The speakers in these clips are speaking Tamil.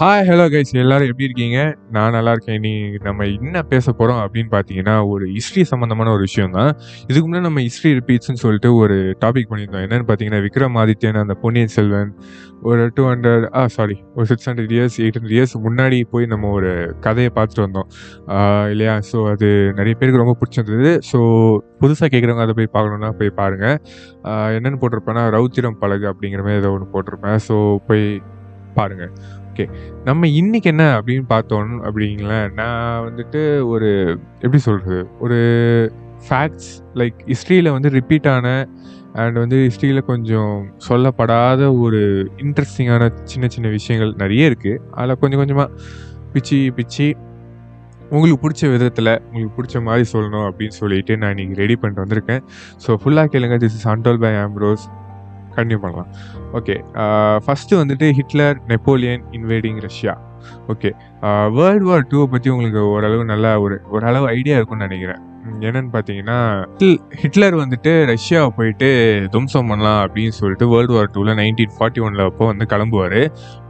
ஹாய் ஹலோ கைஸ் எல்லாரும் எப்படி இருக்கீங்க? நான் நல்லா இருக்கேன். நீ நம்ம என்ன பேச போகிறோம் அப்படின்னு பார்த்தீங்கன்னா ஒரு ஹிஸ்ட்ரி சம்மந்தமான ஒரு விஷயம் தான் இதுக்கு முன்னாடி நம்ம ஹிஸ்ட்ரி ரிப்பீட்ஸ்னு சொல்லிட்டு ஒரு டாபிக் பண்ணியிருந்தோம். என்னன்னு பார்த்தீங்கன்னா விக்ரமாதித்யன் அந்த பொன்னியின் செல்வன் ஒரு டூ ஹண்ட்ரட் ஆ சாரி ஒரு six hundred years eight hundred years முன்னாடி போய் நம்ம ஒரு கதையை பார்த்துட்டு வந்தோம். இல்லையா? ஸோ அது நிறைய பேருக்கு ரொம்ப பிடிச்சிருந்தது. ஸோ புதுசாக கேட்குறவங்க அதை போய் பார்க்கணுன்னா போய் பாருங்கள் என்னென்னு போட்டிருப்பேன்னா ரௌத்திரம் பழகு அப்படிங்கிற மாதிரி ஏதோ ஒன்று போட்டிருப்பேன். ஸோ போய் பாருங்கள் ஓகே நம்ம இன்னைக்கு என்ன அப்படின்னு பார்த்தோம் அப்படிங்களேன் நான் வந்துட்டு ஒரு எப்படி சொல்கிறது ஒரு ஃபேக்ட்ஸ் லைக் ஹிஸ்ட்ரியில் வந்து ரிப்பீட் ஆன அண்ட் வந்து ஹிஸ்ட்ரியில் கொஞ்சம் சொல்லப்படாத ஒரு இன்ட்ரெஸ்டிங்கான சின்ன சின்ன விஷயங்கள் நிறைய இருக்குது அதில் கொஞ்சம் கொஞ்சமாக பிச்சு பிச்சு உங்களுக்கு பிடிச்ச விதத்தில் உங்களுக்கு பிடிச்ச மாதிரி சொல்லணும் அப்படின்னு சொல்லிட்டு நான் இன்றைக்கி ரெடி பண்ணிட்டு வந்திருக்கேன். ஸோ ஃபுல்லாக கேளுங்க. This is untold by Ambrose continue பண்ணலாம். ஓகே ஃபஸ்ட்டு வந்துட்டு Hitler Napoleon invading Russia. Okay world war டூவை பற்றி உங்களுக்கு ஓரளவு நல்லா ஒரு ஓரளவு ஐடியா இருக்கும்னு நினைக்கிறேன். என்னன்னு பார்த்தீங்கன்னா ஹிட்லர் வந்துட்டு ரஷ்யாவை போயிட்டு துவம்சம் பண்ணலாம் அப்படின்னு சொல்லிட்டு வேர்ல்டு வார் டூவில் நைன்டீன் ஃபார்ட்டி ஒனில் அப்போ வந்து கிளம்புவார்.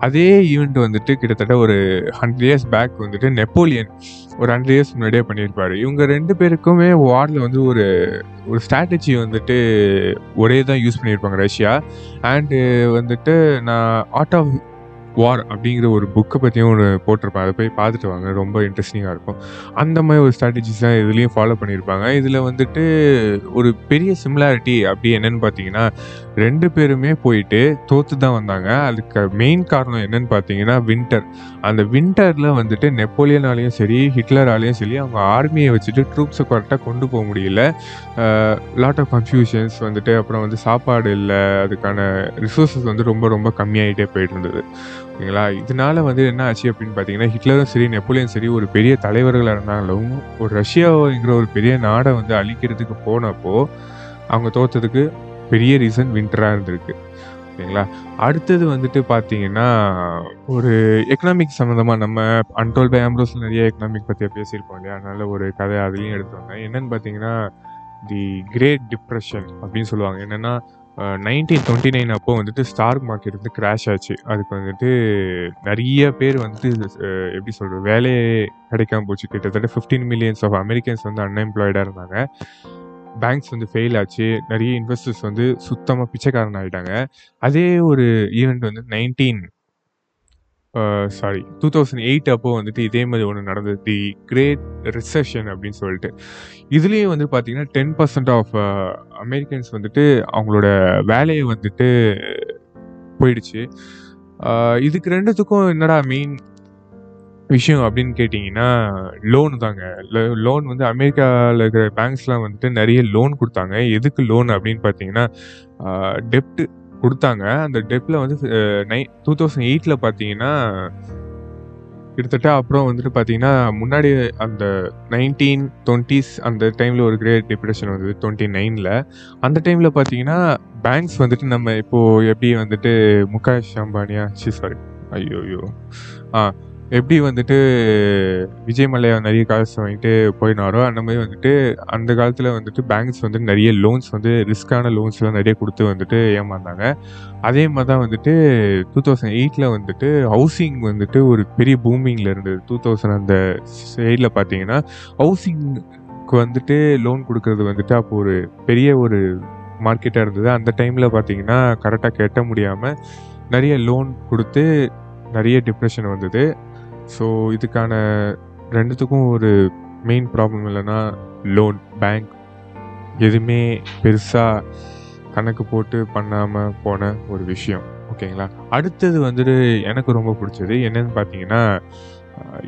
அதே ஈவெண்ட் வந்துட்டு கிட்டத்தட்ட ஒரு ஹண்ட்ரட் இயர்ஸ் பேக் வந்துட்டு நெப்போலியன் ஒரு ஹண்ட்ரட் இயர்ஸ் முன்னாடியே பண்ணியிருப்பார். இவங்க ரெண்டு பேருக்குமே வாரில் வந்து ஒரு ஒரு ஸ்ட்ராட்டஜி வந்துட்டு ஒரே தான் யூஸ் பண்ணியிருப்பாங்க ரஷ்யா. அண்டு வந்துட்டு நான் ஆர்ட் ஆஃப் வார் அப்படிங்கிற ஒரு புக்கை பற்றியும் ஒரு போட்டிருப்பேன் அதை போய் பார்த்துட்டு வாங்க. ரொம்ப இன்ட்ரெஸ்டிங்காக இருக்கும். அந்த மாதிரி ஒரு ஸ்ட்ராட்டஜிஸ் தான் இதுலேயும் ஃபாலோ பண்ணியிருப்பாங்க. இதில் வந்துட்டு ஒரு பெரிய சிமிலாரிட்டி அப்படி என்னன்னு பார்த்தீங்கன்னா ரெண்டு பேருமே போயிட்டு தோற்று தான் வந்தாங்க. அதுக்கு மெயின் காரணம் என்னன்னு பார்த்தீங்கன்னா வின்டர் அந்த வின்டரில் வந்துட்டு நெப்போலியனாலையும் சரி ஹிட்லராலையும் சரி அவங்க ஆர்மியை வச்சுட்டு ட்ரூப்ஸை கரெக்டாக கொண்டு போக முடியல. லாட் ஆஃப் கன்ஃபியூஷன்ஸ் வந்துட்டு அப்புறம் வந்து சாப்பாடு இல்லை. அதுக்கான ரிசோர்ஸஸ் வந்து ரொம்ப ரொம்ப கம்மியாகிட்டே போயிட்டு இருந்தது. ஓகேங்களா? இதனால வந்து என்ன ஆச்சு அப்படின்னு பார்த்தீங்கன்னா ஹிட்லரும் சரி நெப்போலியன் சரி ஒரு பெரிய தலைவர்களாக இருந்தாலும் ஒரு ரஷ்யாங்கிற ஒரு பெரிய நாடை வந்து அழிக்கிறதுக்கு போனப்போ அவங்க தோத்ததுக்கு பெரிய ரீசன் வின்டராக இருந்திருக்கு. ஓகேங்களா? அடுத்தது வந்துட்டு பார்த்தீங்கன்னா ஒரு எக்கனாமிக் சம்மந்தமாக நம்ம அன்டோல் பை ஆம்ப்ரோஸில் நிறைய எக்கனாமிக் பற்றி பேசியிருப்போம் இல்லையா? அதனால ஒரு கதை அதுலேயும் எடுத்து வந்தேன். என்னென்னு பார்த்தீங்கன்னா தி கிரேட் டிப்ரெஷன் அப்படின்னு சொல்லுவாங்க. என்னென்னா நைன்டீன் டுவெண்ட்டி நைன் அப்போ வந்துட்டு ஸ்டாக் மார்க்கெட் வந்து கிராஷ் ஆச்சு. அதுக்கு வந்துட்டு நிறைய பேர் வந்துட்டு எப்படி சொல்கிறது வேலையே கிடைக்காம போச்சு. கிட்டத்தட்ட ஃபிஃப்டீன் மில்லியன்ஸ் ஆஃப் அமெரிக்கன்ஸ் வந்து அன்எம்ப்ளாய்டாக இருந்தாங்க. பேங்க்ஸ் வந்து ஃபெயில் ஆச்சு. நிறைய இன்வெஸ்டர்ஸ் வந்து சுத்தமாக பிச்சைக்காரன் ஆகிட்டாங்க அதே ஒரு ஈவெண்ட் வந்து nineteen sorry two thousand eight அப்போ வந்துட்டு இதே மாதிரி ஒன்று நடந்தது. தி கிரேட் ரிசெஷன் அப்படின்னு சொல்லிட்டு. இதுலேயே வந்து பார்த்தீங்கன்னா டென் பர்சன்ட் ஆஃப் அமெரிக்கன்ஸ் வந்துட்டு அவங்களோட வேலையை வந்துட்டு போயிடுச்சு. இதுக்கு ரெண்டுத்துக்கும் என்னடா மெயின் விஷயம் அப்படின்னு கேட்டிங்கன்னா லோன் தாங்க. லோன் வந்து அமெரிக்காவில் இருக்கிற பேங்க்ஸ்லாம் வந்துட்டு நிறைய லோன் கொடுத்தாங்க. எதுக்கு லோன் அப்படின்னு பார்த்தீங்கன்னா டெப்ட்டு கொடுத்தாங்க. அந்த டெப்பில் வந்து நை டூ தௌசண்ட் எயிட்டில் பார்த்தீங்கன்னா கிட்டத்தட்ட அப்புறம் வந்துட்டு பார்த்தீங்கன்னா முன்னாடி அந்த நைன்டீன் டுவெண்ட்டிஸ் அந்த டைமில் ஒரு கிரேட் டிப்ரெஷன் வந்தது டுவெண்ட்டி நைனில் அந்த டைமில் பார்த்தீங்கன்னா பேங்க்ஸ் வந்துட்டு நம்ம இப்போது எப்படி வந்துட்டு முகேஷ் அம்பானியா சி சாரி ஐயோ ஐயோ ஆ எப்படி வந்துட்டு விஜய் மல்லையா நிறைய காசு வாங்கிட்டு போயினாரோ அந்த மாதிரி வந்துட்டு அந்த காலத்தில் வந்துட்டு பேங்க்ஸ் வந்து நிறைய லோன்ஸ் வந்து ரிஸ்க்கான லோன்ஸ்லாம் நிறைய கொடுத்து வந்துட்டு ஏமாந்தாங்க. அதே மாதிரி தான் வந்துட்டு டூ தௌசண்ட் எயிட்டில் வந்துட்டு ஹவுசிங் வந்துட்டு ஒரு பெரிய பூமிங்கில் இருந்தது. டூ தௌசண்ட் அந்த சைடில் பார்த்தீங்கன்னா ஹவுசிங்க்கு வந்துட்டு லோன் கொடுக்கறது வந்துட்டு அப்போ ஒரு பெரிய ஒரு மார்க்கெட்டாக இருந்தது. அந்த டைமில் பார்த்தீங்கன்னா கரெக்டாக கட்ட முடியாமல் நிறைய லோன் கொடுத்து நிறைய டிப்ரெஷன் வந்தது. ஸோ இதுக்கான ரெண்டுத்துக்கும் ஒரு மெயின் ப்ராப்ளம் இல்லைன்னா லோன் பேங்க் எதுவுமே பெருசாக கணக்கு போட்டு பண்ணாமல் போன ஒரு விஷயம். ஓகேங்களா அடுத்தது வந்துட்டு எனக்கு ரொம்ப பிடிச்சது என்னன்னு பார்த்தீங்கன்னா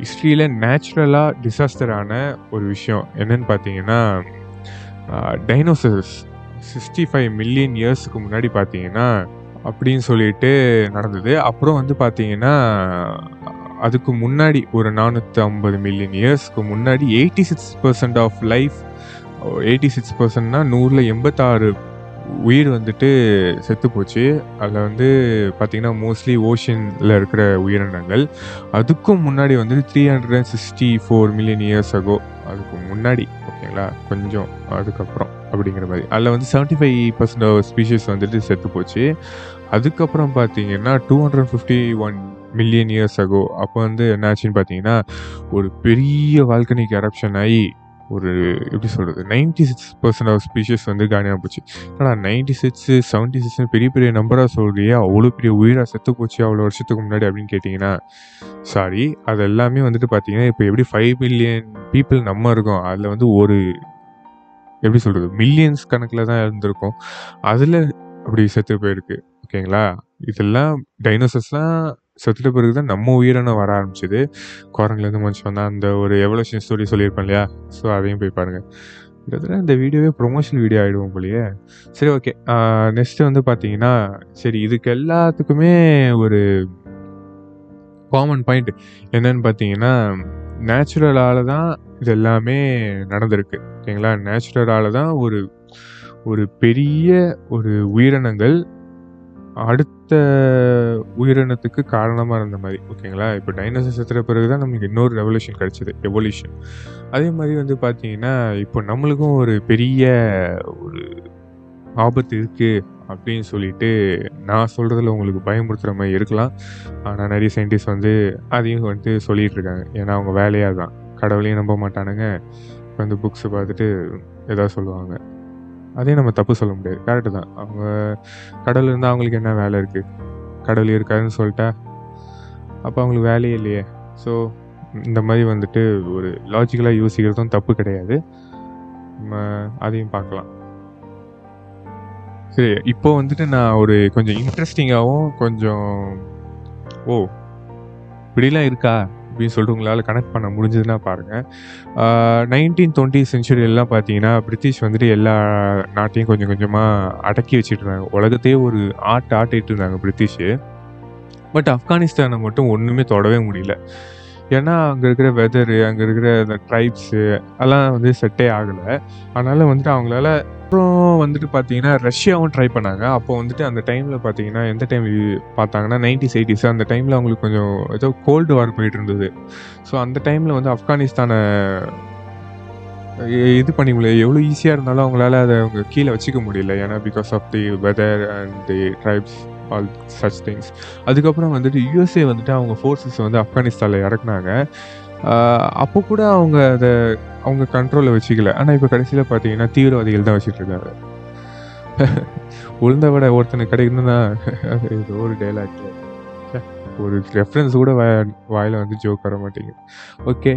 ஹிஸ்ட்ரியில் நேச்சுரலாக டிசாஸ்டரான ஒரு விஷயம் என்னன்னு பார்த்தீங்கன்னா டைனோசஸ் சிக்ஸ்டி ஃபைவ் மில்லியன் இயர்ஸுக்கு முன்னாடி பார்த்தீங்கன்னா அப்படின்னு சொல்லிட்டு நடந்தது. அப்புறம் வந்து பார்த்தீங்கன்னா அதுக்கு முன்னாடி ஒரு நானூற்றி ஐம்பது மில்லியன் இயர்ஸ்க்கு முன்னாடி eighty six percent of life eighty six பர்சன்ட்னா நூறில் எண்பத்தாறு உயிர் வந்துட்டு செத்து போச்சு. அதில் வந்து பார்த்திங்கன்னா மோஸ்ட்லி ஓஷனில் இருக்கிற உயிரினங்கள். அதுக்கும் முன்னாடி வந்து three hundred and sixty four million years ago அதுக்கு முன்னாடி ஓகேங்களா? கொஞ்சம் அதுக்கப்புறம் அப்படிங்கிற மாதிரி. அதில் வந்து செவன்ட்டி ஃபைவ் பர்சன்ட் ஸ்பீஷஸ் வந்துட்டு செத்து போச்சு. அதுக்கப்புறம் பார்த்தீங்கன்னா two hundred fifty one million years ago அப்போ வந்து என்னாச்சுன்னு பார்த்தீங்கன்னா ஒரு பெரிய வால்கனிக் எரப்ஷன் ஆகி ஒரு எப்படி சொல்கிறது ninety six percent of species வந்து காலியாக போச்சு. ஆனால் நைன்டி சிக்ஸ் செவன்ட்டி சிக்ஸ் பெரிய பெரிய நம்பராக சொல்கிறியே அவ்வளோ பெரிய உயிராக செத்து போச்சு அவ்வளோ வருஷத்துக்கு முன்னாடி அப்படின்னு கேட்டிங்கன்னா சாரி அது எல்லாமே வந்துட்டு பார்த்தீங்கன்னா இப்போ எப்படி ஃபைவ் மில்லியன் பீப்புள் நம்ம இருக்கோம் அதில் வந்து ஒரு எப்படி சொல்கிறது மில்லியன்ஸ் கணக்கில் தான் இருந்திருக்கும். அதில் அப்படி செத்து போயிருக்கு ஓகேங்களா இதெல்லாம் டைனோசர்ஸ்லாம் செத்துட்ட பிறகு தான் நம்ம உயிரினம் வர ஆரம்பிச்சது. குரங்குலேருந்து மனுஷன் தான் அந்த ஒரு எவல்யூஷன் ஸ்டோரி சொல்லியிருப்பேன் இல்லையா? ஸோ அதையும் போய் பாருங்கள் கிட்டத்தட்ட இந்த வீடியோவே ப்ரொமோஷன் வீடியோ ஆகிடுவோம் போலியே. சரி ஓகே நெக்ஸ்ட்டு வந்து பார்த்தீங்கன்னா சரி இதுக்கு எல்லாத்துக்குமே ஒரு காமன் பாயிண்ட் என்னன்னு பார்த்தீங்கன்னா நேச்சுரலால தான் இது எல்லாமே நடந்திருக்கு ஓகேங்களா நேச்சுரலால தான் ஒரு ஒரு பெரிய ஒரு உயிரினங்கள் அடுத்த உயிரினத்துக்கு காரணமாக இருந்த மாதிரி ஓகேங்களா? இப்போ டைனோசர் செத்துற பிறகு தான் நமக்கு இன்னொரு ரெவல்யூஷன் கிடச்சிது எவல்யூஷன் அதே மாதிரி வந்து பார்த்தீங்கன்னா இப்போ நம்மளுக்கும் ஒரு பெரிய ஒரு ஆபத்து இருக்குது அப்படின்னு சொல்லிட்டு நான் சொல்கிறதுல உங்களுக்கு பயமுறுத்துகிற மாதிரி இருக்கலாம். ஆனால் நிறைய சயின்டிஸ்ட் வந்து அதையும் வந்து சொல்லிகிட்டு இருக்காங்க. ஏன்னா அவங்க வேலையாக தான் கடவுளையும் நம்ப மாட்டானுங்க. வந்து புக்ஸை பார்த்துட்டு எதாவது சொல்லுவாங்க. அதையும் நம்ம தப்பு சொல்ல முடியாது. கரெக்டு தான். அவங்க கடவுள் இருந்தால் அவங்களுக்கு என்ன வேலை இருக்குது கடவுள் இருக்காதுன்னு சொல்லிட்டா அப்போ அவங்களுக்கு வேலையே இல்லையே. ஸோ இந்த மாதிரி வந்துட்டு ஒரு லாஜிக்கலாக யோசிக்கிறதும் தப்பு கிடையாது. நம்ம அதையும் பார்க்கலாம். சரி இப்போ வந்துட்டு நான் ஒரு கொஞ்சம் இன்ட்ரெஸ்டிங்காகவும் கொஞ்சம் ஓ இப்படிலாம் இருக்கா? அப்படின்னு சொல்லிட்டு உங்களால் கனெக்ட் பண்ண முடிஞ்சதுன்னா பாருங்கள் நைன்டீன் டுவெண்ட்டி செஞ்சுரியெல்லாம் பார்த்தீங்கன்னா பிரிட்டிஷ் வந்துட்டு எல்லா நாட்டையும் கொஞ்சம் கொஞ்சமாக அடக்கி வச்சுட்டு இருந்தாங்க. உலகத்தையே ஒரு ஆட்டு ஆட்டிட்டு இருந்தாங்க பிரிட்டிஷு. பட் ஆப்கானிஸ்தானை மட்டும் ஒன்றுமே தொடவே முடியல. ஏன்னா அங்கே இருக்கிற வெதரு அங்கே இருக்கிற அந்த ட்ரைப்ஸு அதெல்லாம் வந்து செட்டே ஆகலை. அதனால் வந்துட்டு அவங்களால அப்புறம் வந்துட்டு பார்த்தீங்கன்னா ரஷ்யாவும் ட்ரை பண்ணாங்க. அப்போ வந்துட்டு அந்த டைமில் பார்த்தீங்கன்னா எந்த டைம் பார்த்தாங்கன்னா நைன்டிஸ் எயிட்டிஸ் அந்த டைமில் அவங்களுக்கு கொஞ்சம் ஏதோ கோல்டு வார் போயிட்டு இருந்தது. ஸோ அந்த டைமில் வந்து ஆப்கானிஸ்தானை இது பண்ணி முடியல. எவ்வளோ ஈஸியாக இருந்தாலும் அவங்களால அதை அவங்க கீழே வச்சுக்க முடியல. ஏன்னா because of the weather and the tribes all such things அதுக்கப்புறம் வந்துட்டு யூஎஸ்ஏ வந்துட்டு அவங்க ஃபோர்ஸஸ் வந்து ஆப்கானிஸ்தானில் இறக்குனாங்க. அப்போ கூட அவங்க அதை அவங்க கண்ட்ரோலில் வச்சுக்கல. ஆனால் இப்போ கடைசியில் பார்த்தீங்கன்னா தீவிரவாதிகள் தான் வச்சுட்டு இருக்காங்க. உளுந்த விட ஒருத்தனுக்கு கிடைக்கணும்னா ஏதோ ஒரு டைலாக் ஒரு ரெஃபரன்ஸ் கூட வாய வாயில் வந்து ஜோக் வர மாட்டேங்குது. ஓகே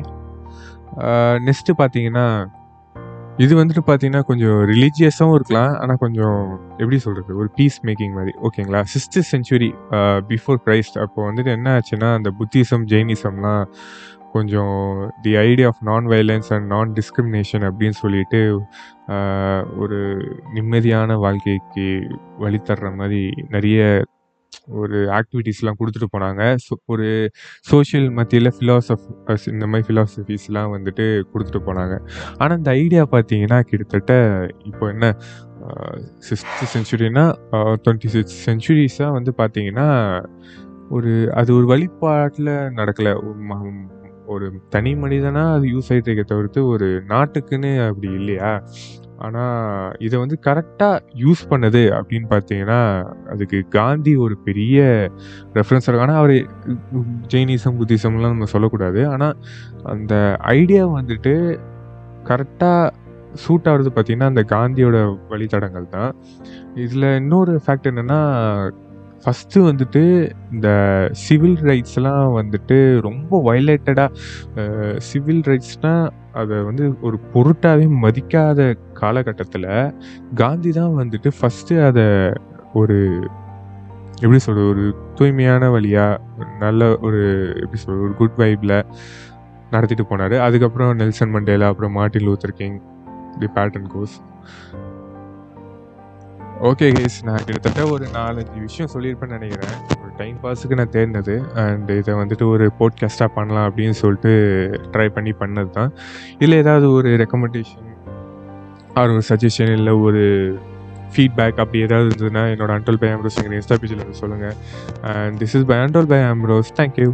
நெக்ஸ்ட்டு பார்த்தீங்கன்னா இது வந்துட்டு பார்த்தீங்கன்னா கொஞ்சம் ரிலீஜியஸாகவும் இருக்கலாம். ஆனால் கொஞ்சம் எப்படி சொல்கிறது ஒரு பீஸ் மேக்கிங் மாதிரி ஓகேங்களா சிக்ஸ்த் செஞ்சுரி பிஃபோர் கிரைஸ்ட் அப்போ வந்துட்டு என்ன ஆச்சுன்னா அந்த புத்திசம் ஜெயினிசம்லாம் கொஞ்சம் the idea of non violence and non discrimination அப்படின்னு சொல்லிட்டு ஒரு நிம்மதியான வாழ்க்கைக்கு வழித்தர்ற மாதிரி நிறைய ஒரு ஆக்டிவிட்டீஸ்லாம் கொடுத்துட்டு போனாங்க. ஸோ ஒரு சோஷியல் மத்தியில் ஃபிலாசபர்ஸ் இந்த மாதிரி ஃபிலாசபிஸ்லாம் வந்துட்டு கொடுத்துட்டு போனாங்க. ஆனால் இந்த ஐடியா பார்த்தீங்கன்னா கிட்டத்தட்ட இப்போ என்ன சிக்ஸ்த் செஞ்சுரினா டுவெண்ட்டி சிக்ஸ் செஞ்சுரிஸாக வந்து பார்த்தீங்கன்னா ஒரு அது ஒரு வழிபாட்டில் நடக்கலை. ஒரு தனி மனிதனாக அது யூஸ் ஆகிட்டு இருக்க தவிர்த்து ஒரு நாட்டுக்குன்னு அப்படி இல்லையா? ஆனால் இதை வந்து கரெக்டாக யூஸ் பண்ணது அப்படின்னு பார்த்தீங்கன்னா அதுக்கு காந்தி ஒரு பெரிய ரெஃபரன்ஸ் இருக்கும் ஆனால் அவர் ஜெயினிசம் புத்திசம்லாம் நம்ம சொல்லக்கூடாது. ஆனால் அந்த ஐடியா வந்துட்டு கரெக்டாக சூட் ஆகிறது பார்த்திங்கன்னா அந்த காந்தியோட வழித்தடங்கள் தான் இதில் இன்னொரு ஃபேக்ட் என்னென்னா ஃபஸ்ட்டு வந்துட்டு இந்த சிவில் ரைட்ஸ்லாம் வந்துட்டு ரொம்ப வயலேட்டடாக சிவில் ரைட்ஸ்னால் அதை வந்து ஒரு பொருட்டாகவே மதிக்காத காலகட்டத்தில் காந்தி தான் வந்துட்டு ஃபஸ்ட்டு அதை ஒரு எப்படி சொல்கிறது ஒரு தூய்மையான வழியாக நல்ல ஒரு எப்படி சொல்கிறது ஒரு குட் வைப்பில் நடத்திட்டு போனார். அதுக்கப்புறம் நெல்சன் மண்டேலா அப்புறம் Martin Luther King the baton goes okay case நான் கிட்டத்தட்ட ஒரு நாலஞ்சு விஷயம் சொல்லியிருப்பேன்னு நினைக்கிறேன். ஒரு டைம் பாஸுக்கு நான் தேர்ந்தது அண்ட் இதை வந்துட்டு ஒரு போட்காஸ்ட்டாக பண்ணலாம் அப்படின்னு சொல்லிட்டு ட்ரை பண்ணி பண்ணது தான் இல்லை ஏதாவது ஒரு ரெக்கமெண்டேஷன் ஆர் ஒரு சஜஷன் இல்லை ஒரு ஃபீட்பேக் அப்படி ஏதாவது இருந்ததுன்னா என்னோட அண்டோல் பை ஆம்ரோஸ் எங்கள் இன்ஸ்டா பேஜில் சொல்லுங்கள் and this is by untold by Ambrose thank you